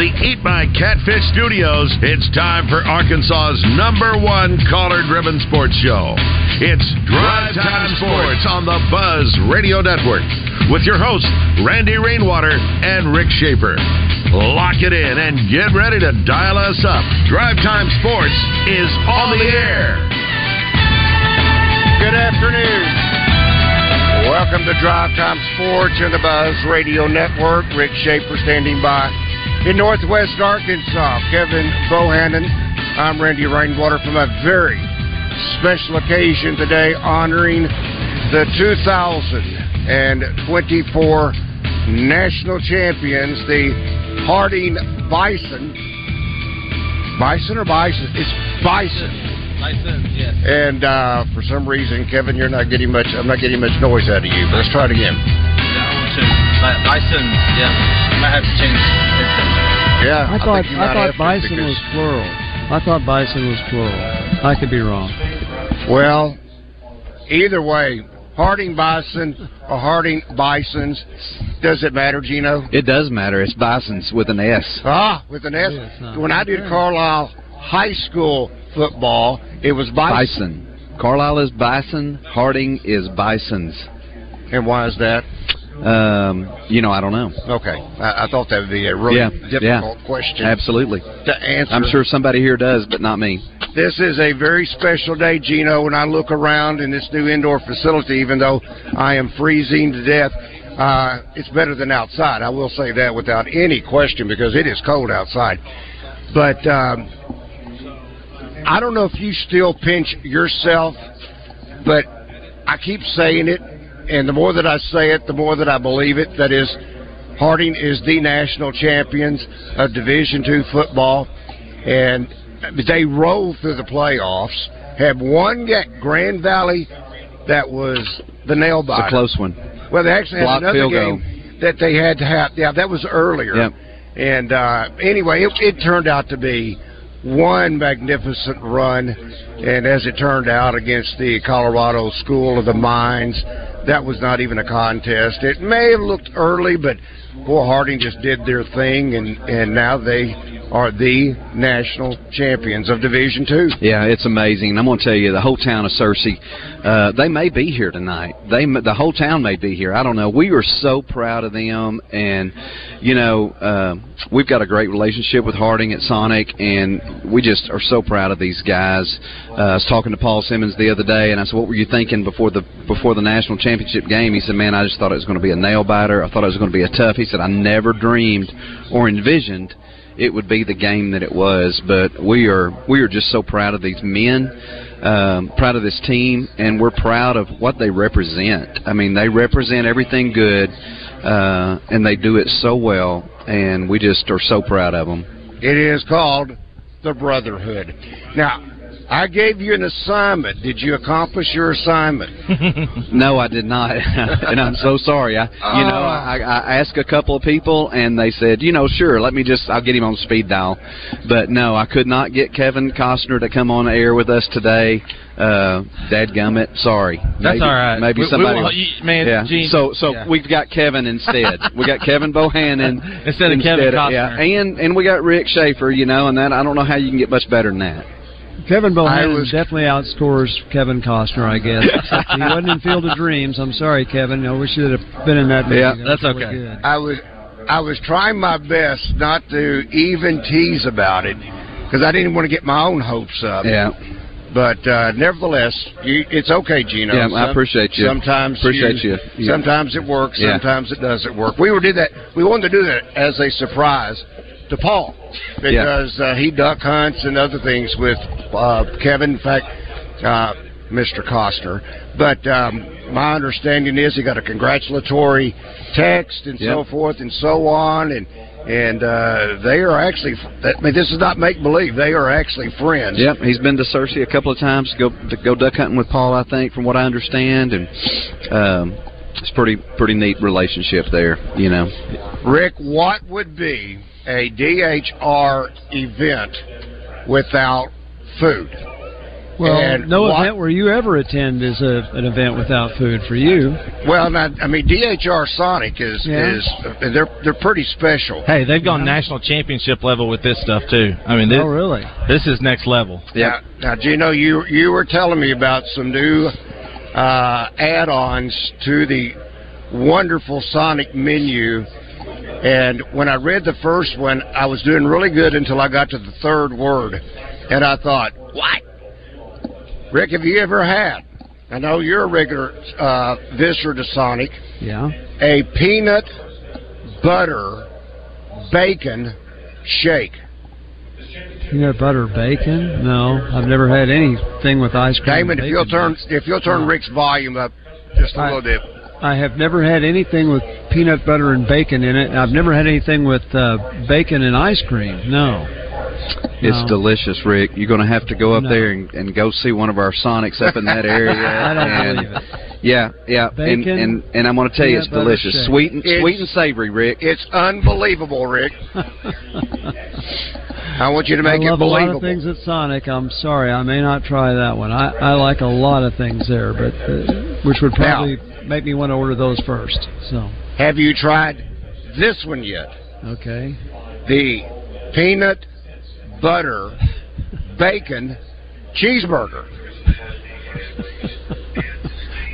The Eat My Catfish studios, it's time for Arkansas's number one caller driven sports show. It's Drive Time Sports on the Buzz Radio Network with your hosts, Randy Rainwater and Rick Schaefer. Lock it in and get ready to dial us up. Drive Time Sports is on the air. Good afternoon. Welcome to Drive Time Sports and the Buzz Radio Network. Rick Schaefer standing by in Northwest Arkansas. Kevin Bohannon. I'm Randy Rainwater from a very special occasion today honoring the 2024 national champions, the Harding Bison. Bison or Bison? It's Bison. License, yes. And uh, for some reason, Kevin, you're not getting much. I'm not getting much noise out of you. But let's try it again. Bison, yeah. Might have to change. Yeah, I thought think you I, thought bison because- was plural. I thought bison was plural. I could be wrong. Well, either way, Harding Bison or Harding Bisons, does it matter, Gino? It does matter. It's Bison's with an S. Ah, with an S. Yeah, when I did. Carlisle High School football, it was Bison. Bison. Carlisle is Bison. Harding is Bison's. And why is that? Um, you know, I don't know. Okay, I, I thought that would be a really Yeah, difficult yeah. question Absolutely. to answer. I'm sure somebody here does, but not me. This is a very special day, Gino. When I look around in this new indoor facility, even though I am freezing to death, uh, it's better than outside. I will say that without any question because it is cold outside. But um, I don't know if you still pinch yourself, but I keep saying it, and the more that I say it, the more that I believe it. That is, Harding is the national champions of Division two football, and they rolled through the playoffs. Had one ga- Grand Valley that was the nail It's biter. a close one. Well, they actually had Blocked another field goal. game that they had to have. Yeah, that was earlier. Yep. And uh, anyway, it, it turned out to be one magnificent run. And as it turned out against the Colorado School of the Mines, that was not even a contest. It may have looked early, but boy, Harding just did their thing, and and now they are the national champions of Division Two. Yeah, it's amazing. And I'm going to tell you, the whole town of Searcy, uh, they may be here tonight. They, the whole town may be here. I don't know. We are so proud of them, and you know, uh, we've got a great relationship with Harding at Sonic, and we just are so proud of these guys. Uh, I was talking to Paul Simmons the other day, and I said, "What were you thinking before the before the national championship game?" He said, "Man, I just thought it was going to be a nail biter. I thought it was going to be a tough." He said, "I never dreamed or envisioned." It would be the game that it was. But we are we are just so proud of these men, um, proud of this team, and we're proud of what they represent. I mean, they represent everything good, uh, and they do it so well, and we just are so proud of them. It is called the Brotherhood. Now, I gave you an assignment. Did you accomplish your assignment? No, I did not, and I'm so sorry. I, you know, I, I asked a couple of people, and they said, you know, sure, let me just, I'll get him on speed dial. But no, I could not get Kevin Costner to come on air with us today. Uh, Dadgummit, sorry. That's maybe, all right. Maybe We- we somebody. won't- man, yeah. Gene- so, so yeah. we've got Kevin instead. we got Kevin Bohannon Instead of Kevin Costner. Yeah, and and we got Rick Schaefer. You know, and that I don't know how you can get much better than that. Kevin I Bohannon was- definitely outscores Kevin Costner, I guess. he wasn't in Field of Dreams. I'm sorry, Kevin. I wish you'd have been in that movie. Yeah, That that's was really okay. I was I was trying my best not to even tease about it because I didn't want to get my own hopes up. Yeah. But uh, nevertheless, you, it's okay, Gino. Yeah, I appreciate you. Sometimes Appreciate you. You- Sometimes it works. Yeah. Sometimes it doesn't work. We were did that. We wanted to do that as a surprise to Paul because uh, he duck hunts and other things with uh, Kevin. In fact, uh, Mr. Costner. But um, my understanding is he got a congratulatory text and so forth and so on, and and uh, they are actually. I mean, this is not make believe. They are actually friends. Yep, he's been to Searcy a couple of times to go to go duck hunting with Paul, I think, from what I understand, and um, it's pretty pretty neat relationship there. You know, Rick, what would be a DHR event without food? Well, And no what- event where you ever attend is a, an event without food for you. Well, now, I mean, DHR Sonic is Yeah. is they're they're pretty special. Hey, they've gone national championship level with this stuff too. I mean, this, oh, really? this is next level. yeah, Now, now, Gino, you you were telling me about some new uh, add-ons to the wonderful Sonic menu, and when I read the first one, I was doing really good until I got to the third word, and I thought, what? Rick, have you ever had? I know you're a regular uh, visitor to Sonic. Yeah. A peanut butter bacon shake. Peanut butter bacon? No, I've never had anything with ice cream. Damon, if you'll turn if you'll turn Rick's volume up just a I- little bit. I have never had anything with peanut butter and bacon in it. I've never had anything with uh, bacon and ice cream. No. it's No. delicious, Rick. You're going to have to go up No. there and, and go see one of our Sonics up in that area. I don't and, believe it. Yeah, yeah, and, Bacon, and and I'm going to tell you, it's delicious, shake. sweet and It's- sweet and savory, Rick. It's unbelievable, Rick. I want you to make I it love a lot of things at Sonic. I'm sorry, I may not try that one. I, I like a lot of things there, but uh, which would probably make me want to order those first. So, Have you tried this one yet? okay. The peanut butter bacon cheeseburger.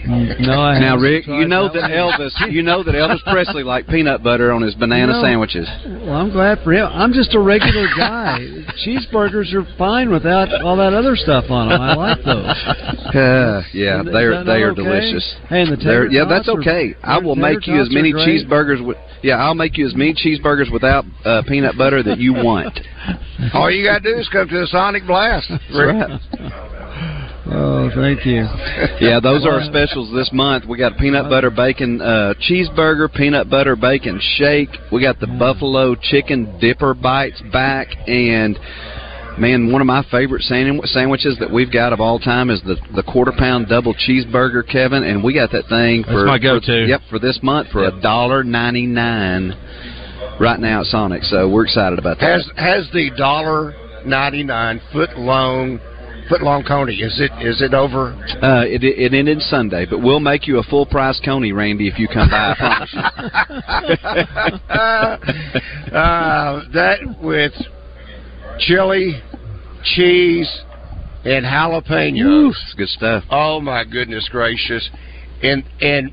No, I Now, Rick, you know that that. Elvis, you know that Elvis Presley liked peanut butter on his banana No. sandwiches. Well, I'm glad for him. I'm just a regular guy. Cheeseburgers are fine without all that other stuff on them. I like those. Uh, yeah, Is they're that they are okay? delicious. Hey, and the They're- tater yeah, that's tots are- okay. I will make you as many cheeseburgers with. Yeah, I'll make you as many cheeseburgers without uh, peanut butter that you want. All you got to do is come to the Sonic Blast. Rick. Oh, thank you. Yeah, those are our specials this month. We got peanut butter bacon uh, cheeseburger, peanut butter bacon shake. We got the buffalo chicken dipper bites back, and man, one of my favorite sand- sandwiches that we've got of all time is the the quarter pound double cheeseburger, Kevin. And we got that thing That's for my go-to. for- yep, for this month for a dollar ninety nine. Right now at Sonic, so we're excited about that. Has has the dollar ninety nine foot long foot long coney? Is it is it over? Uh, it, it ended Sunday, but we'll make you a full price Coney, Randy, if you come by. I promise you. uh, that with chili, cheese, and jalapenos. It's good stuff. Oh my goodness gracious! And and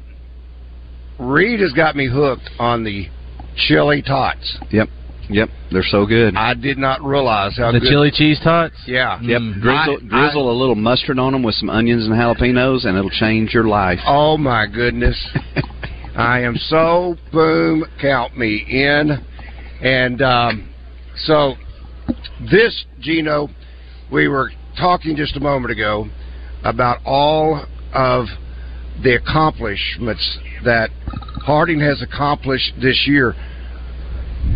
Reed has got me hooked on the chili tots. Yep, yep, they're so good. I did not realize how The good. chili cheese tots. Yeah. Yep, Mm. drizzle, I- drizzle a little mustard on them with some onions and jalapenos, and it'll change your life. Oh my goodness. I am so boom count me in. And um, so this Gino, we were talking just a moment ago about all of the accomplishments that Harding has accomplished this year.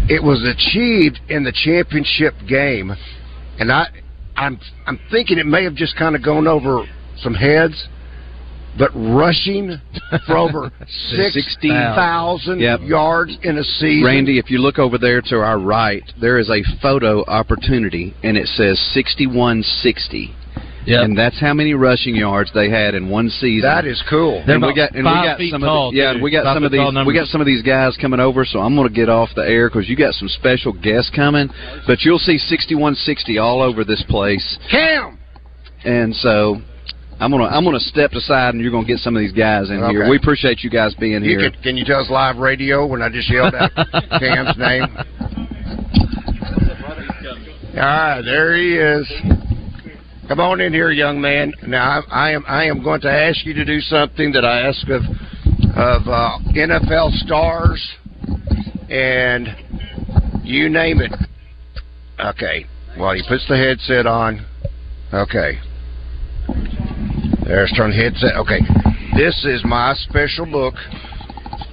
It was achieved in the championship game, and I, I'm, I'm thinking it may have just kind of gone over some heads but rushing for over 16,000 Yep. yards in a season. Randy, if you look over there to our right, there is a photo opportunity, and it says 6160. Yep. And that's how many rushing yards they had in one season. that is cool. They're and we got and we five got feet some tall, of the, yeah, too. we got Five some of these numbers. we got some of these guys coming over, so I'm going to get off the air because you got some special guests coming. But you'll see 6160 all over this place, Cam! and so I'm gonna I'm gonna step aside, and you're gonna get some of these guys in here. We appreciate you guys being You here. can, can you tell us live radio when I just yelled out Cam's name? All right, there he is. Come on in here, young man. Now I, I am I am going to ask you to do something that I ask of of uh, NFL stars, and you name it. Okay. Well, he puts the headset on. Okay. There's turn headset. Okay, this is my special book,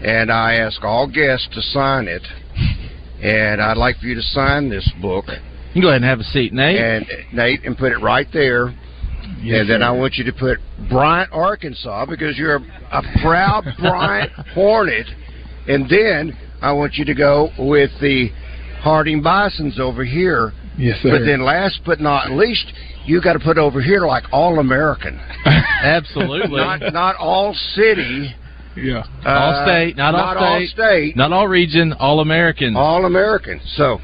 and I ask all guests to sign it. And I'd like for you to sign this book. You go ahead and have a seat, Nate. And Nate, and put it right there. Yes, and then sir. I want you to put Bryant, Arkansas, because you're a, a proud Bryant Hornet. And then I want you to go with the Harding Bisons over here. Yes, sir. But then, last but not least, you got to put over here like All American, Absolutely. not not All City, yeah. all uh, state, not, not all state, state, not all region, all American. All American. So,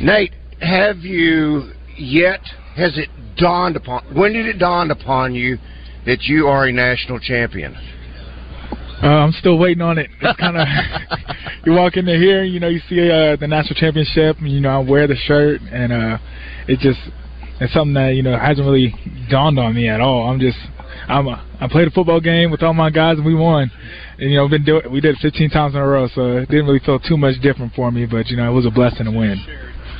Nate, have you yet? Has it dawned upon? When did it dawn upon you that you are a national champion? Uh, I'm still waiting on it. It's kind of you walk into here, you know, you see uh, the national championship, and you know, I wear the shirt, and uh, it just it's something that you know hasn't really dawned on me at all. I'm just I'm a, I played a football game with all my guys, and we won. And you know, been doing we did it 15 times in a row, so it didn't really feel too much different for me. But you know, it was a blessing to win.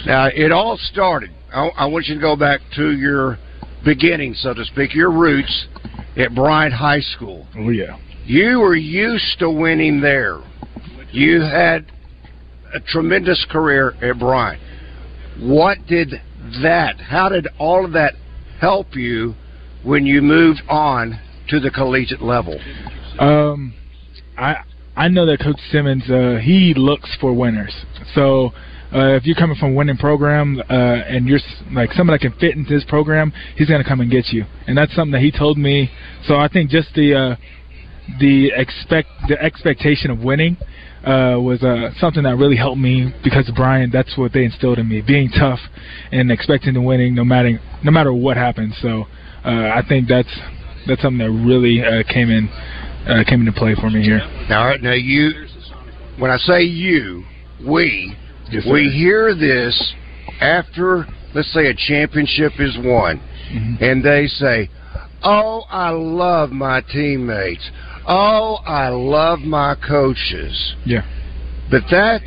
Now, it all started. I, I want you to go back to your beginning, so to speak, your roots at Bryant High School. Oh yeah. You were used to winning there. You had a tremendous career at Bryant. What did that, how did all of that help you when you moved on to the collegiate level? Um, I I know that Coach Simmons uh, he looks for winners. So uh, if you're coming from a winning program uh, and you're like someone that can fit into his program, he's gonna come and get you. And that's something that he told me. So I think just the uh, the expect the expectation of winning uh, was uh, something that really helped me because Bryant. That's what they instilled in me: being tough and expecting to winning no matter no matter what happens. So uh, I think that's that's something that really uh, came in uh, came into play for me here. All right, now you, when I say you, we, Yes, we hear this after, let's say, a championship is won, Mhm. and they say, "Oh, I love my teammates. Oh, I love my coaches." Yeah. But that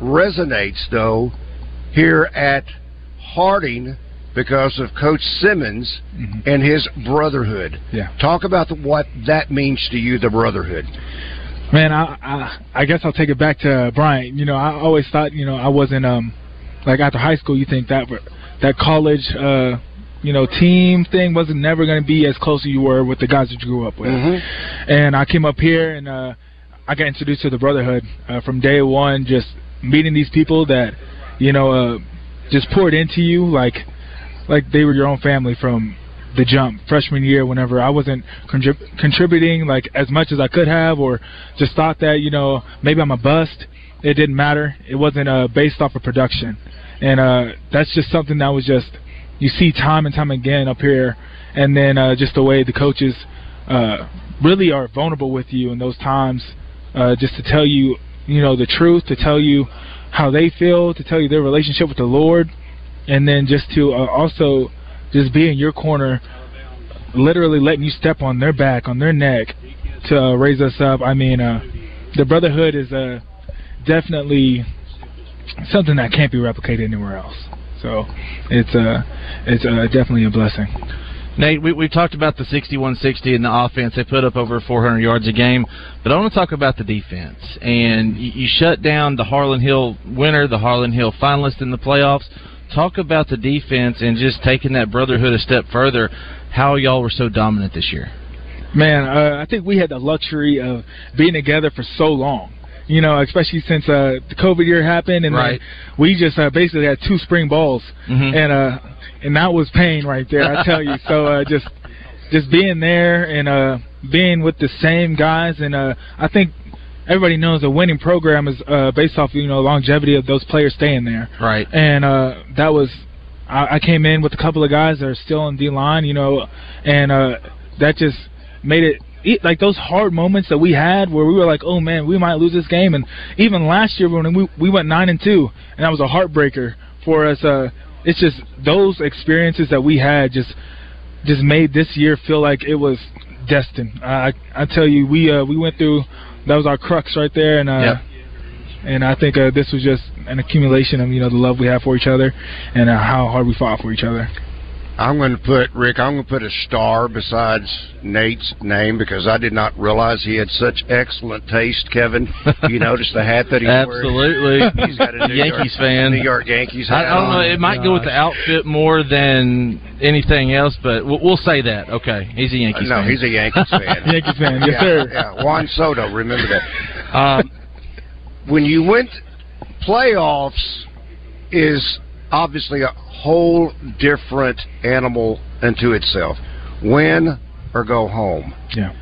resonates though here at Harding because of Coach Simmons Mhm. and his brotherhood. Yeah. Talk about the, what that means to you, the brotherhood. Man, I, I I guess I'll take it back to Bryant. You know, I always thought, you know, I wasn't um like after high school. You think that that college, uh, you know, team thing wasn't never going to be as close as you were with the guys that you grew up with. And I came up here and uh, I got introduced to the brotherhood uh, from day one. Just meeting these people that, you know, uh, just poured into you like like they were your own family from the jump freshman year whenever I wasn't contrib- contributing like as much as I could have or just thought that you know maybe I'm a bust. It didn't matter. It wasn't uh, based off of production. And uh, that's just something that was just you see time and time again up here. And then uh, just the way the coaches uh, really are vulnerable with you in those times uh, just to tell you you know the truth to tell you how they feel to tell you their relationship with the Lord. And then just to uh, also just be in your corner, literally letting you step on their back, on their neck, to uh, raise us up. I mean, uh, the brotherhood is uh, definitely something that can't be replicated anywhere else. So it's uh, it's uh, definitely a blessing. Nate, we, we've talked about the 61-60 in the offense. They put up over 400 yards a game. But I want to talk about the defense. And you, you shut down the Harlon Hill winner, the Harlon Hill finalist in the playoffs. Talk about the defense and just taking that brotherhood a step further, how y'all were so dominant this year. Man, uh, I think we had the luxury of being together for so long. You know, especially since uh, the COVID year happened, and Right. we just uh, basically had two spring balls, Mhm. and uh, and that was pain right there. I tell you. So uh, just just being there and uh, being with the same guys, and uh, I think everybody knows a winning program is uh, based off you know longevity of those players staying there. Right. And uh, that was I, I came in with a couple of guys that are still on D line, you know, and uh, that just made it it, like those hard moments that we had where we were like, oh man, we might lose this game. And even last year when we we went nine and two, and that was a heartbreaker for us. Uh, it's just those experiences that we had just just made this year feel like it was destined. I I tell you, we uh, we went through that was our crux right there, and uh, Yep. and I think uh, this was just an accumulation of you know the love we have for each other and uh, how hard we fought for each other. I'm going to put Rick. I'm going to put a star besides Nate's name because I did not realize he had such excellent taste. Kevin, you noticed the hat that he's Absolutely. wearing. He's got a New Yankees York, fan. New York Yankees I, hat I don't know. It might go with the outfit more than anything else, but we'll, we'll say that. Okay, he's a Yankees no, fan. he's a Yankees fan. Yankees fan, yes yeah, sir. Yeah, Juan Soto. Remember that. Um, when you went playoffs, is obviously a whole different animal unto itself. Win or go home. Yeah.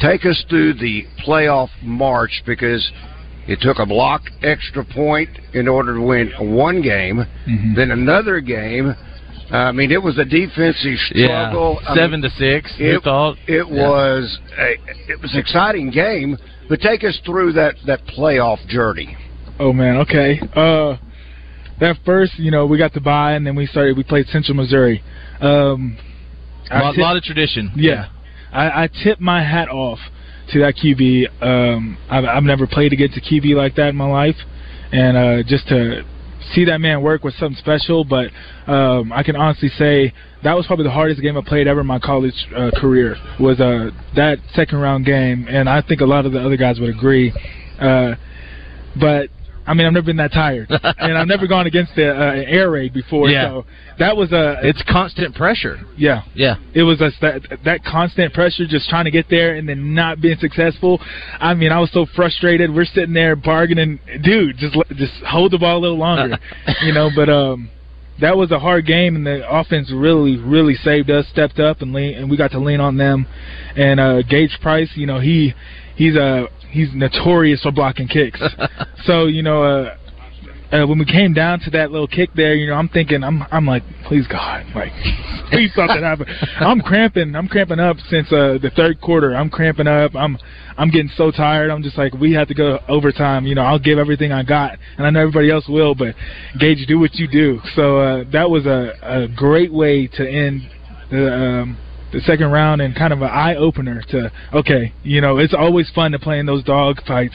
Take us through the playoff march because it took a block extra point in order to win one game, Mhm. then another game. I mean, it was a defensive yeah, struggle. I seven mean, to six. it, thought it Yeah. was a, it was an exciting game. But take us through that that playoff journey. Oh man, okay. Uh, that first, you know, we got to buy, and then we started. We played Central Missouri. Um, A lot, tip- lot of tradition. yeah, I, I tip my hat off to that QB. Um, I've, I've never played against a QB like that in my life, and uh, just to see that man work was something special. But um, I can honestly say that was probably the hardest game I played ever in my college uh, career. Was uh, that second round game, and I think a lot of the other guys would agree. Uh, but I mean, I've never been that tired, and I've never gone against uh, an air raid before. Yeah. So that was a It's constant pressure. yeah. Yeah. It was a, that that constant pressure, just trying to get there and then not being successful. I mean, I was so frustrated. We're sitting there bargaining, dude. Just just hold the ball a little longer, you know. But um, that was a hard game, and the offense really, really saved us. Stepped up and lean, and we got to lean on them. And uh, Gage Price, you know, he he's a he's notorious for blocking kicks. so you know. Uh, uh, when we came down to that little kick there, you know, I'm thinking, I'm, I'm like, please God, like, please something happen. I'm cramping, I'm cramping up since uh, the third quarter. I'm cramping up. I'm, I'm getting so tired. I'm just like, we have to go overtime. You know, I'll give everything I got, and I know everybody else will, but Gage, do what you do. So uh, that was a, a great way to end the. Um, the second round and kind of an eye opener to okay, you know, it's always fun to play in those dog fights,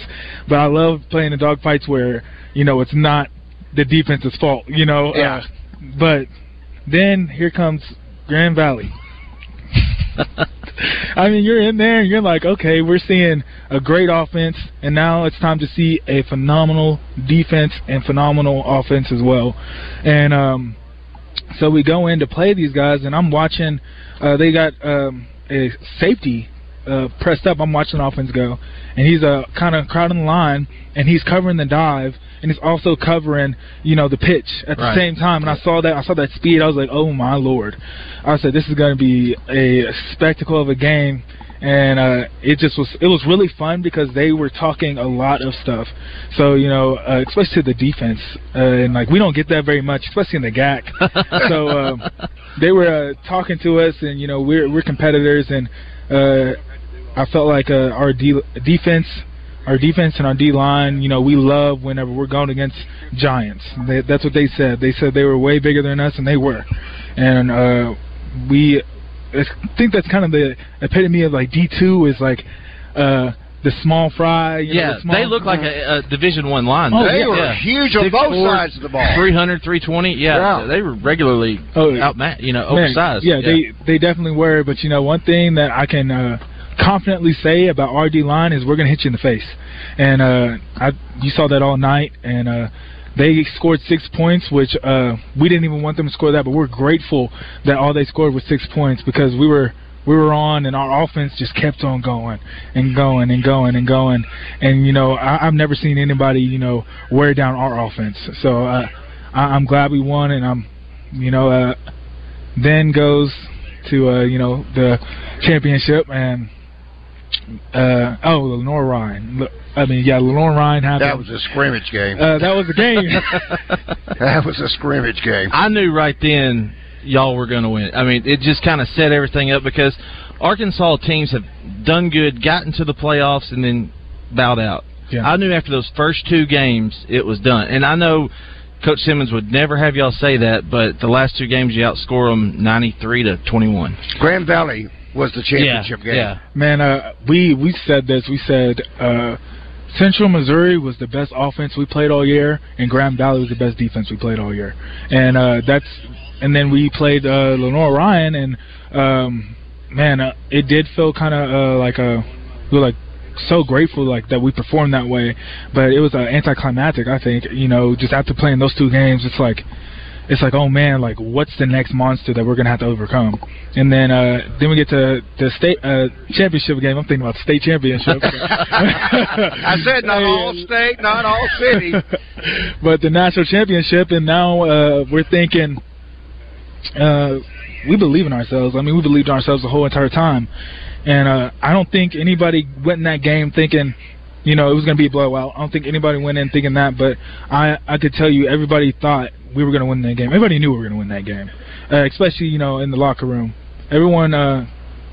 but I love playing the dog fights where you know it's not the defense's fault, you know. Yeah. Uh, but then here comes Grand Valley. I mean, you're in there and you're like, okay, we're seeing a great offense, and now it's time to see a phenomenal defense and phenomenal offense as well. And um, so we go in to play these guys, and I'm watching. Uh, they got um, a safety uh, pressed up. I'm watching the offense go, and he's uh, kind of crowding the line, and he's covering the dive, and he's also covering, you know, the pitch at the Right. same time. And I saw that. I saw that speed. I was like, oh my lord! I said, this is going to be a spectacle of a game. And uh, it just was. It was really fun because they were talking a lot of stuff. So you know, uh, especially to the defense, uh, and like we don't get that very much, especially in the GAC. so um, they were uh, talking to us, and you know, we're we're competitors, and uh, I felt like uh, our de- defense, our defense and our D line, you know, we love whenever we're going against giants. They, that's what they said. They said they were way bigger than us, and they were. And uh, we, I think that's kind of the epitome of like D two is like uh, the small fry. You know, Yeah, the small they look like a, a Division One line. Oh, they yeah. were yeah. huge on both 6'4", sides of the ball. 300, 320. Yeah, Yeah. they were regularly Oh, out, you know, Man, oversized. Yeah, they they definitely were. But you know, one thing that I can uh, confidently say about RD line is we're gonna hit you in the face, and uh, I you saw that all night, and uh, they scored six points, which uh, we didn't even want them to score that, but we're grateful that all they scored was six points because we were. We were on, and our offense just kept on going and going and going and going. And you know, I, I've never seen anybody, you know, wear down our offense. So uh, I, I'm glad we won, and I'm, you know, uh, then goes to uh, you know the championship and uh, oh Lenoir-Rhyne. I mean, yeah, Lenoir-Rhyne had That was a scrimmage game. uh, that was a game. that was a scrimmage game. I knew right then y'all were going to win. I mean, it just kind of set everything up because Arkansas teams have done good, gotten to the playoffs, and then bowed out. Yeah. I knew after those first two games it was done, and I know Coach Simmons would never have y'all say that, but the last two games you outscore them ninety three to twenty one. Grand Valley was the championship yeah, game. yeah. Man, uh, we we said this. We said uh, Central Missouri was the best offense we played all year, and Grand Valley was the best defense we played all year. And uh, that's and then we played uh, Lenoir-Rhyne, and um, man, uh, it did feel kind of uh, like a we were like so grateful like that we performed that way, but it was uh, anticlimactic. I think you know just after playing those two games, it's like it's like, oh man, like what's the next monster that we're gonna have to overcome? And then uh then we get to the state uh championship game. I'm thinking about the state championship. I said not all state, not all city. but the national championship and now uh we're thinking uh we believe in ourselves. I mean we believed in ourselves the whole entire time. And uh I don't think anybody went in that game thinking you know, it was going to be a blowout. I don't think anybody went in thinking that, but I I could tell you everybody thought we were going to win that game. Everybody knew we were going to win that game, uh, especially you know in the locker room. Everyone, uh,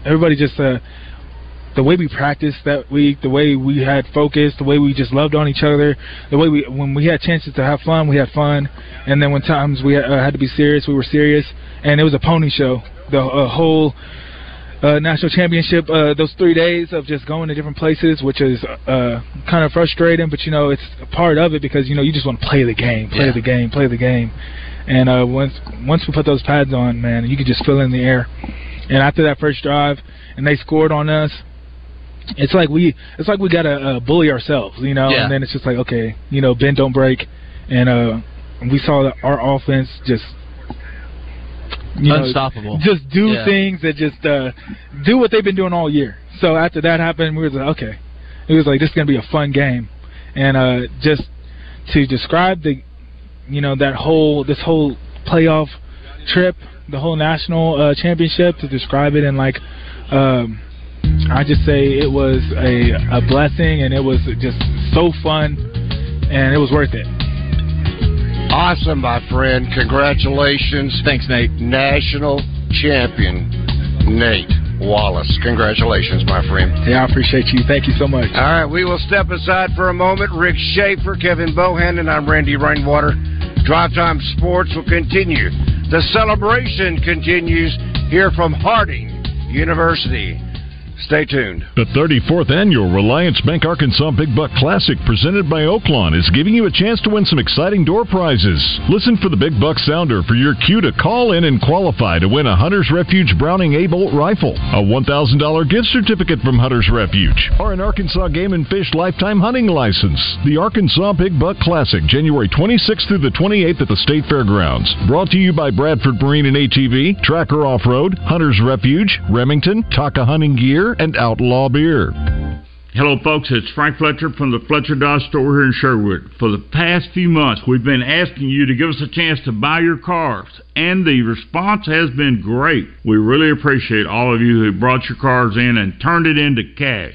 everybody just uh, the way we practiced that week, the way we had focus, the way we just loved on each other, the way we when we had chances to have fun, we had fun, and then when times we uh, had to be serious, we were serious, and it was a pony show. The uh, whole uh, national championship, uh, those three days of just going to different places, which is uh, kind of frustrating, but you know it's a part of it because you know you just want to play the game, play Yeah. the game, play the game. And uh, once once we put those pads on, man, you could just feel in the air. And after that first drive, and they scored on us, it's like we it's like we gotta uh, bully ourselves, you know. Yeah. And then it's just like okay, you know, bend don't break, and uh, we saw that our offense just. You know, Unstoppable. just do Yeah. things that just uh, do what they've been doing all year. So after that happened, we was like, okay, it was like this is gonna be a fun game, and uh, just to describe the, you know, that whole this whole playoff trip, the whole national uh, championship, to describe it in like, um, I just say it was a a blessing, and it was just so fun, and it was worth it. Awesome, my friend. Congratulations. Thanks, Nate. National champion, Nate Wallace. Congratulations, my friend. Yeah, I appreciate you. Thank you so much. All right, we will step aside for a moment. Rick Schaefer, Kevin Bohan, and I'm Randy Rainwater. Drive Time Sports will continue. The celebration continues here from Harding University. Stay tuned. The 34th annual Reliance Bank Arkansas Big Buck Classic presented by Oaklawn is giving you a chance to win some exciting door prizes. Listen for the Big Buck Sounder for your cue to call in and qualify to win a Hunter's Refuge Browning A-Bolt rifle, a $1,000 gift certificate from Hunter's Refuge, or an Arkansas Game and Fish lifetime hunting license. The Arkansas Big Buck Classic, January 26th through the 28th at the State Fairgrounds. Brought to you by Bradford Marine and ATV, Tracker Off-Road, Hunter's Refuge, Remington, Taka Hunting Gear, and Outlaw Beer. Hello, folks. It's Frank Fletcher from the Fletcher Dodge store here in Sherwood. For the past few months, we've been asking you to give us a chance to buy your cars, and the response has been great. We really appreciate all of you who brought your cars in and turned it into cash.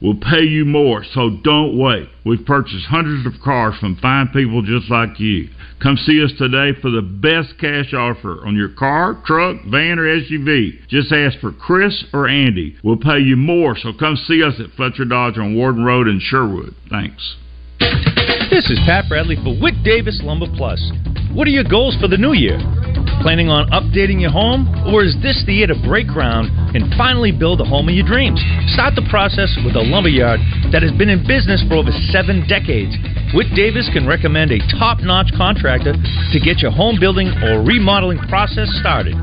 We'll pay you more, so don't wait. We've purchased hundreds of cars from fine people just like you. Come see us today for the best cash offer on your car, truck, van, or SUV. Just ask for Chris or Andy. We'll pay you more, so come see us at Fletcher Dodge on Warden Road in Sherwood. Thanks. This is Pat Bradley for Wick Davis Lumber Plus. What are your goals for the new year? Planning on updating your home? Or is this the year to break ground and finally build the home of your dreams? Start the process with a lumberyard that has been in business for over seven decades. Wick Davis can recommend a top notch contractor to get your home building or remodeling process started.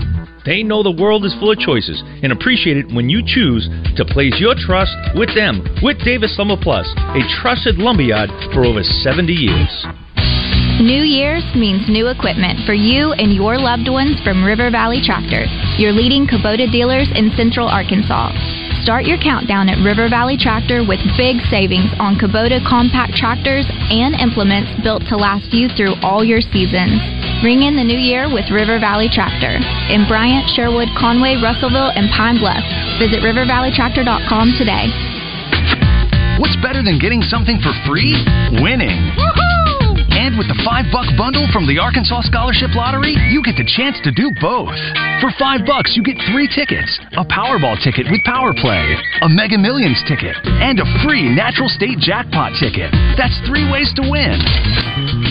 They know the world is full of choices and appreciate it when you choose to place your trust with them. Wick Davis Lumber Plus, a trusted lumberyard for over 70 years. New Year's means new equipment for you and your loved ones from River Valley Tractor, your leading Kubota dealers in Central Arkansas. Start your countdown at River Valley Tractor with big savings on Kubota compact tractors and implements built to last you through all your seasons. Ring in the new year with River Valley Tractor in Bryant, Sherwood, Conway, Russellville, and Pine Bluff. Visit rivervalleytractor.com today. What's better than getting something for free? Winning. And with the five buck bundle from the Arkansas Scholarship Lottery, you get the chance to do both. For five bucks, you get three tickets a Powerball ticket with Power Play, a Mega Millions ticket, and a free Natural State Jackpot ticket. That's three ways to win.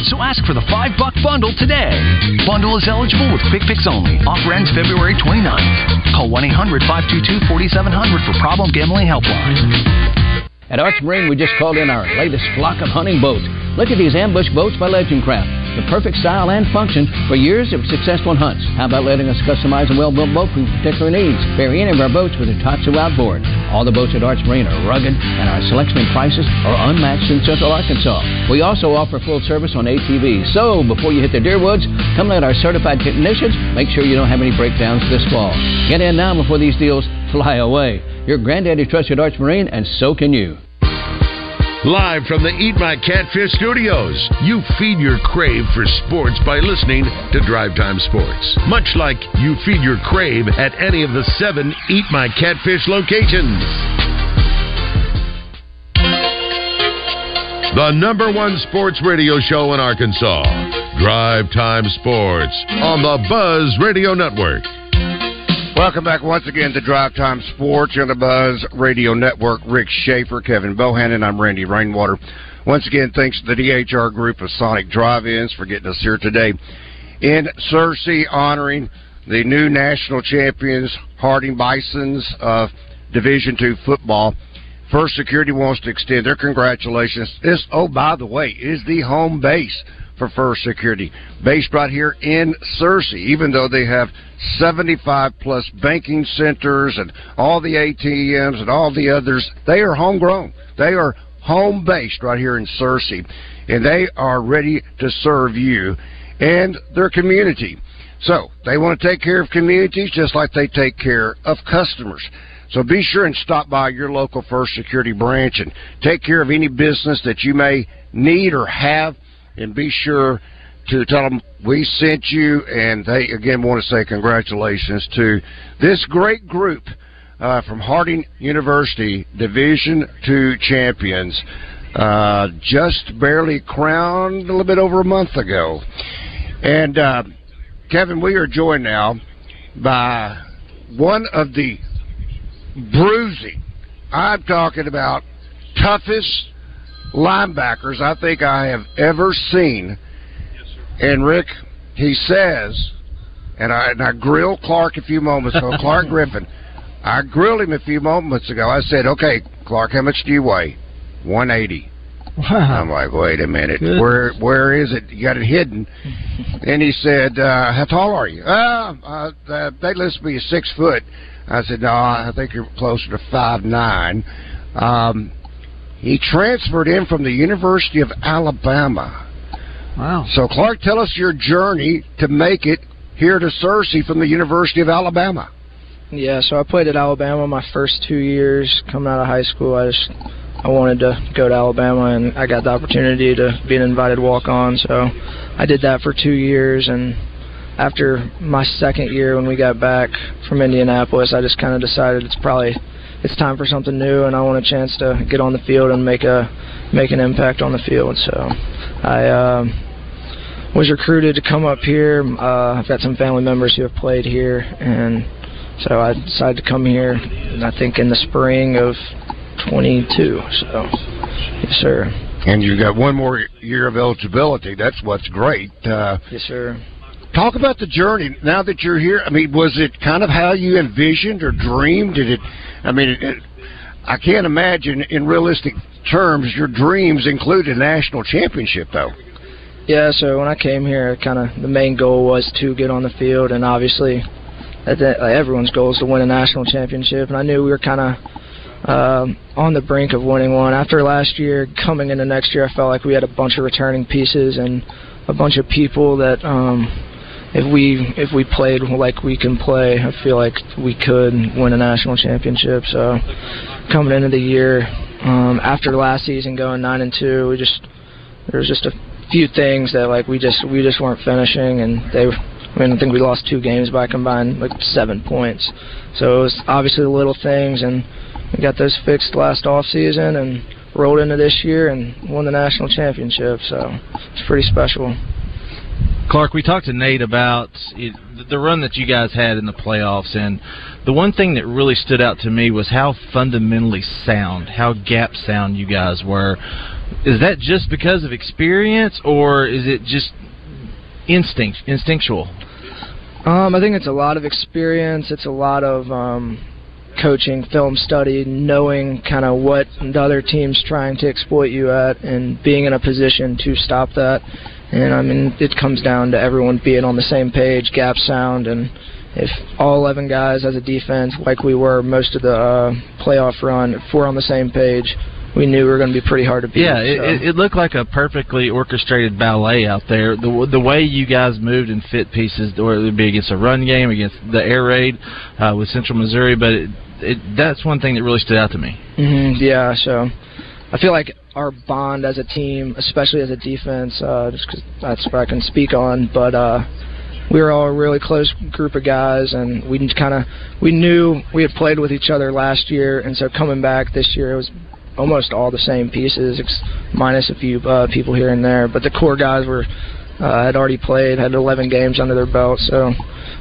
So ask for the five buck bundle today. Bundle is eligible with Quick Picks only. Offer ends February 29th. Call 1 800 522 4700 for Problem Gambling Helpline. At Arch Marine, we just called in our latest flock of hunting boats. Look at these ambush boats by Legend Craft. The perfect style and function for years of successful hunts. How about letting us customize a well-built boat for your particular needs? Vary any of our boats with a Tohatsu outboard. All the boats at Arch Marine are rugged, and our selection and prices are unmatched in Central Arkansas. We also offer full service on ATVs. So, before you hit the deer woods, come let our certified technicians make sure you don't have any breakdowns this fall. Get in now before these deals fly away. Your granddaddy trusted Arch Marine, and so can you. Live from the Eat My Catfish studios, you feed your crave for sports by listening to Drive Time Sports. Much like you feed your crave at any of the seven Eat My Catfish locations. The number one sports radio show in Arkansas, Drive Time Sports, on the Buzz Radio Network. Welcome back once again to Drive Time Sports on the Buzz Radio Network. Rick Schaefer, Kevin Bohannon, I'm Randy Rainwater. Once again, thanks to the DHR group of Sonic Drive-Ins for getting us here today in Searcy, honoring the new national champions, Harding Bisons of Division Two football. First Security wants to extend their congratulations. This, oh, by the way, is the home base for First Security, based right here in Searcy, even though they have 75 plus banking centers and all the ATMs and all the others. They are homegrown. They are home based right here in Searcy, and they are ready to serve you and their community. So they want to take care of communities just like they take care of customers. So be sure and stop by your local First Security branch and take care of any business that you may need or have, and be sure to tell them we sent you, and they again want to say congratulations to this great group uh, from Harding University, Division Two champions, uh, just barely crowned a little bit over a month ago. And uh, Kevin, we are joined now by one of the bruising. I'm talking about toughest linebackers I think I have ever seen and Rick, he says, and I, and I grilled Clark a few moments ago, Clark Griffin. I grilled him a few moments ago. I said, okay, Clark, how much do you weigh? 180. Wow. I'm like, wait a minute, Good. where where is it? You got it hidden. and he said, uh, how tall are you? Uh, uh, they list me as six foot. I said, no, I think you're closer to five nine. Um, he transferred in from the University of Alabama Wow. So, Clark, tell us your journey to make it here to Searcy from the University of Alabama. Yeah, so I played at Alabama my first two years coming out of high school. I just I wanted to go to Alabama, and I got the opportunity to be an invited walk-on. So I did that for two years, and after my second year, when we got back from Indianapolis, I just kind of decided it's probably it's time for something new, and I want a chance to get on the field and make a make an impact on the field. So I. Uh, was recruited to come up here. Uh, I've got some family members who have played here, and so I decided to come here. I think in the spring of 22. So, yes, sir. And you've got one more year of eligibility. That's what's great. Uh, yes, sir. Talk about the journey now that you're here. I mean, was it kind of how you envisioned or dreamed? Did it? I mean, it, it, I can't imagine in realistic terms your dreams include a national championship, though. Yeah, so when I came here, kind of the main goal was to get on the field, and obviously, that, that, like, everyone's goal is to win a national championship. And I knew we were kind of um, on the brink of winning one. After last year, coming into next year, I felt like we had a bunch of returning pieces and a bunch of people that, um, if we if we played like we can play, I feel like we could win a national championship. So, coming into the year, um, after last season going nine and two, we just there was just a few things that like we just we just weren't finishing, and they. I mean, I think we lost two games by combined like seven points. So it was obviously the little things, and we got those fixed last off season, and rolled into this year and won the national championship. So it's pretty special. Clark, we talked to Nate about the run that you guys had in the playoffs, and the one thing that really stood out to me was how fundamentally sound, how gap sound you guys were. Is that just because of experience, or is it just instinct, instinctual? Um, I think it's a lot of experience. It's a lot of um, coaching, film study, knowing kind of what the other team's trying to exploit you at, and being in a position to stop that. And I mean, it comes down to everyone being on the same page, gap sound, and if all 11 guys as a defense, like we were most of the uh, playoff run, if we're on the same page, we knew we were going to be pretty hard to beat. Yeah, so. it, it looked like a perfectly orchestrated ballet out there. The the way you guys moved and fit pieces, whether it would be against a run game, against the air raid uh, with Central Missouri, but it, it, that's one thing that really stood out to me. Mm-hmm, yeah, so I feel like our bond as a team, especially as a defense, uh, just because that's what I can speak on, but. uh we were all a really close group of guys, and we kind of we knew we had played with each other last year, and so coming back this year, it was almost all the same pieces, minus a few uh, people here and there. But the core guys were uh, had already played, had 11 games under their belt. So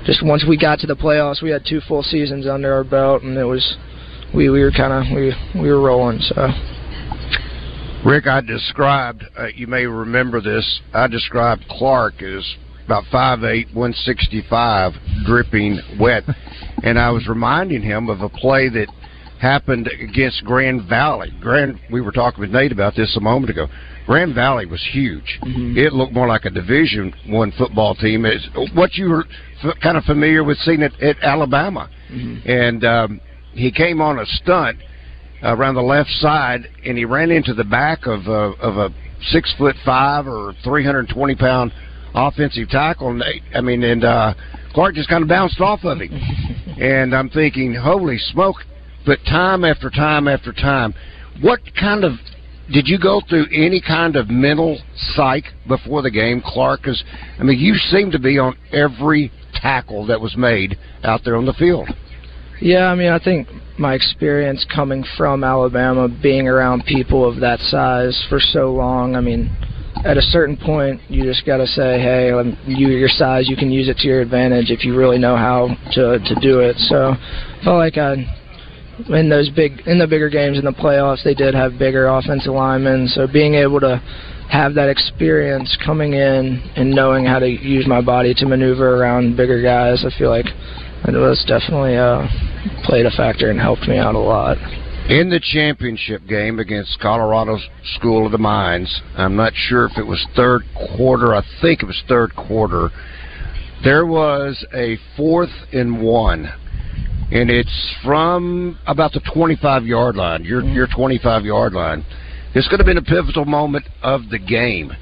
just once we got to the playoffs, we had two full seasons under our belt, and it was we we were kind of we we were rolling. So. Rick, I described, uh, you may remember this, I described Clark as about 5'8", 165, dripping wet. and I was reminding him of a play that happened against Grand Valley. Grand, we were talking with Nate about this a moment ago. Grand Valley was huge. Mm-hmm. It looked more like a Division One football team. It's what you were f- kind of familiar with seeing at, at Alabama. Mm-hmm. And um, he came on a stunt around the left side, and he ran into the back of a, of a six foot five or three hundred twenty pound offensive tackle. I mean, and uh, Clark just kind of bounced off of him. and I'm thinking, holy smoke! But time after time after time, what kind of did you go through any kind of mental psych before the game, Clark? Because I mean, you seem to be on every tackle that was made out there on the field. Yeah, I mean, I think my experience coming from Alabama, being around people of that size for so long, I mean, at a certain point, you just got to say, "Hey, um, you your size, you can use it to your advantage if you really know how to to do it." So, I felt like I in those big in the bigger games in the playoffs they did have bigger offensive linemen so being able to have that experience coming in and knowing how to use my body to maneuver around bigger guys i feel like it was definitely uh, played a factor and helped me out a lot in the championship game against Colorado School of the Mines, I'm not sure if it was third quarter. I think it was third quarter. There was a fourth and one and it's from about the 25 yard line, your your 25 yard line. This could have been a pivotal moment of the game.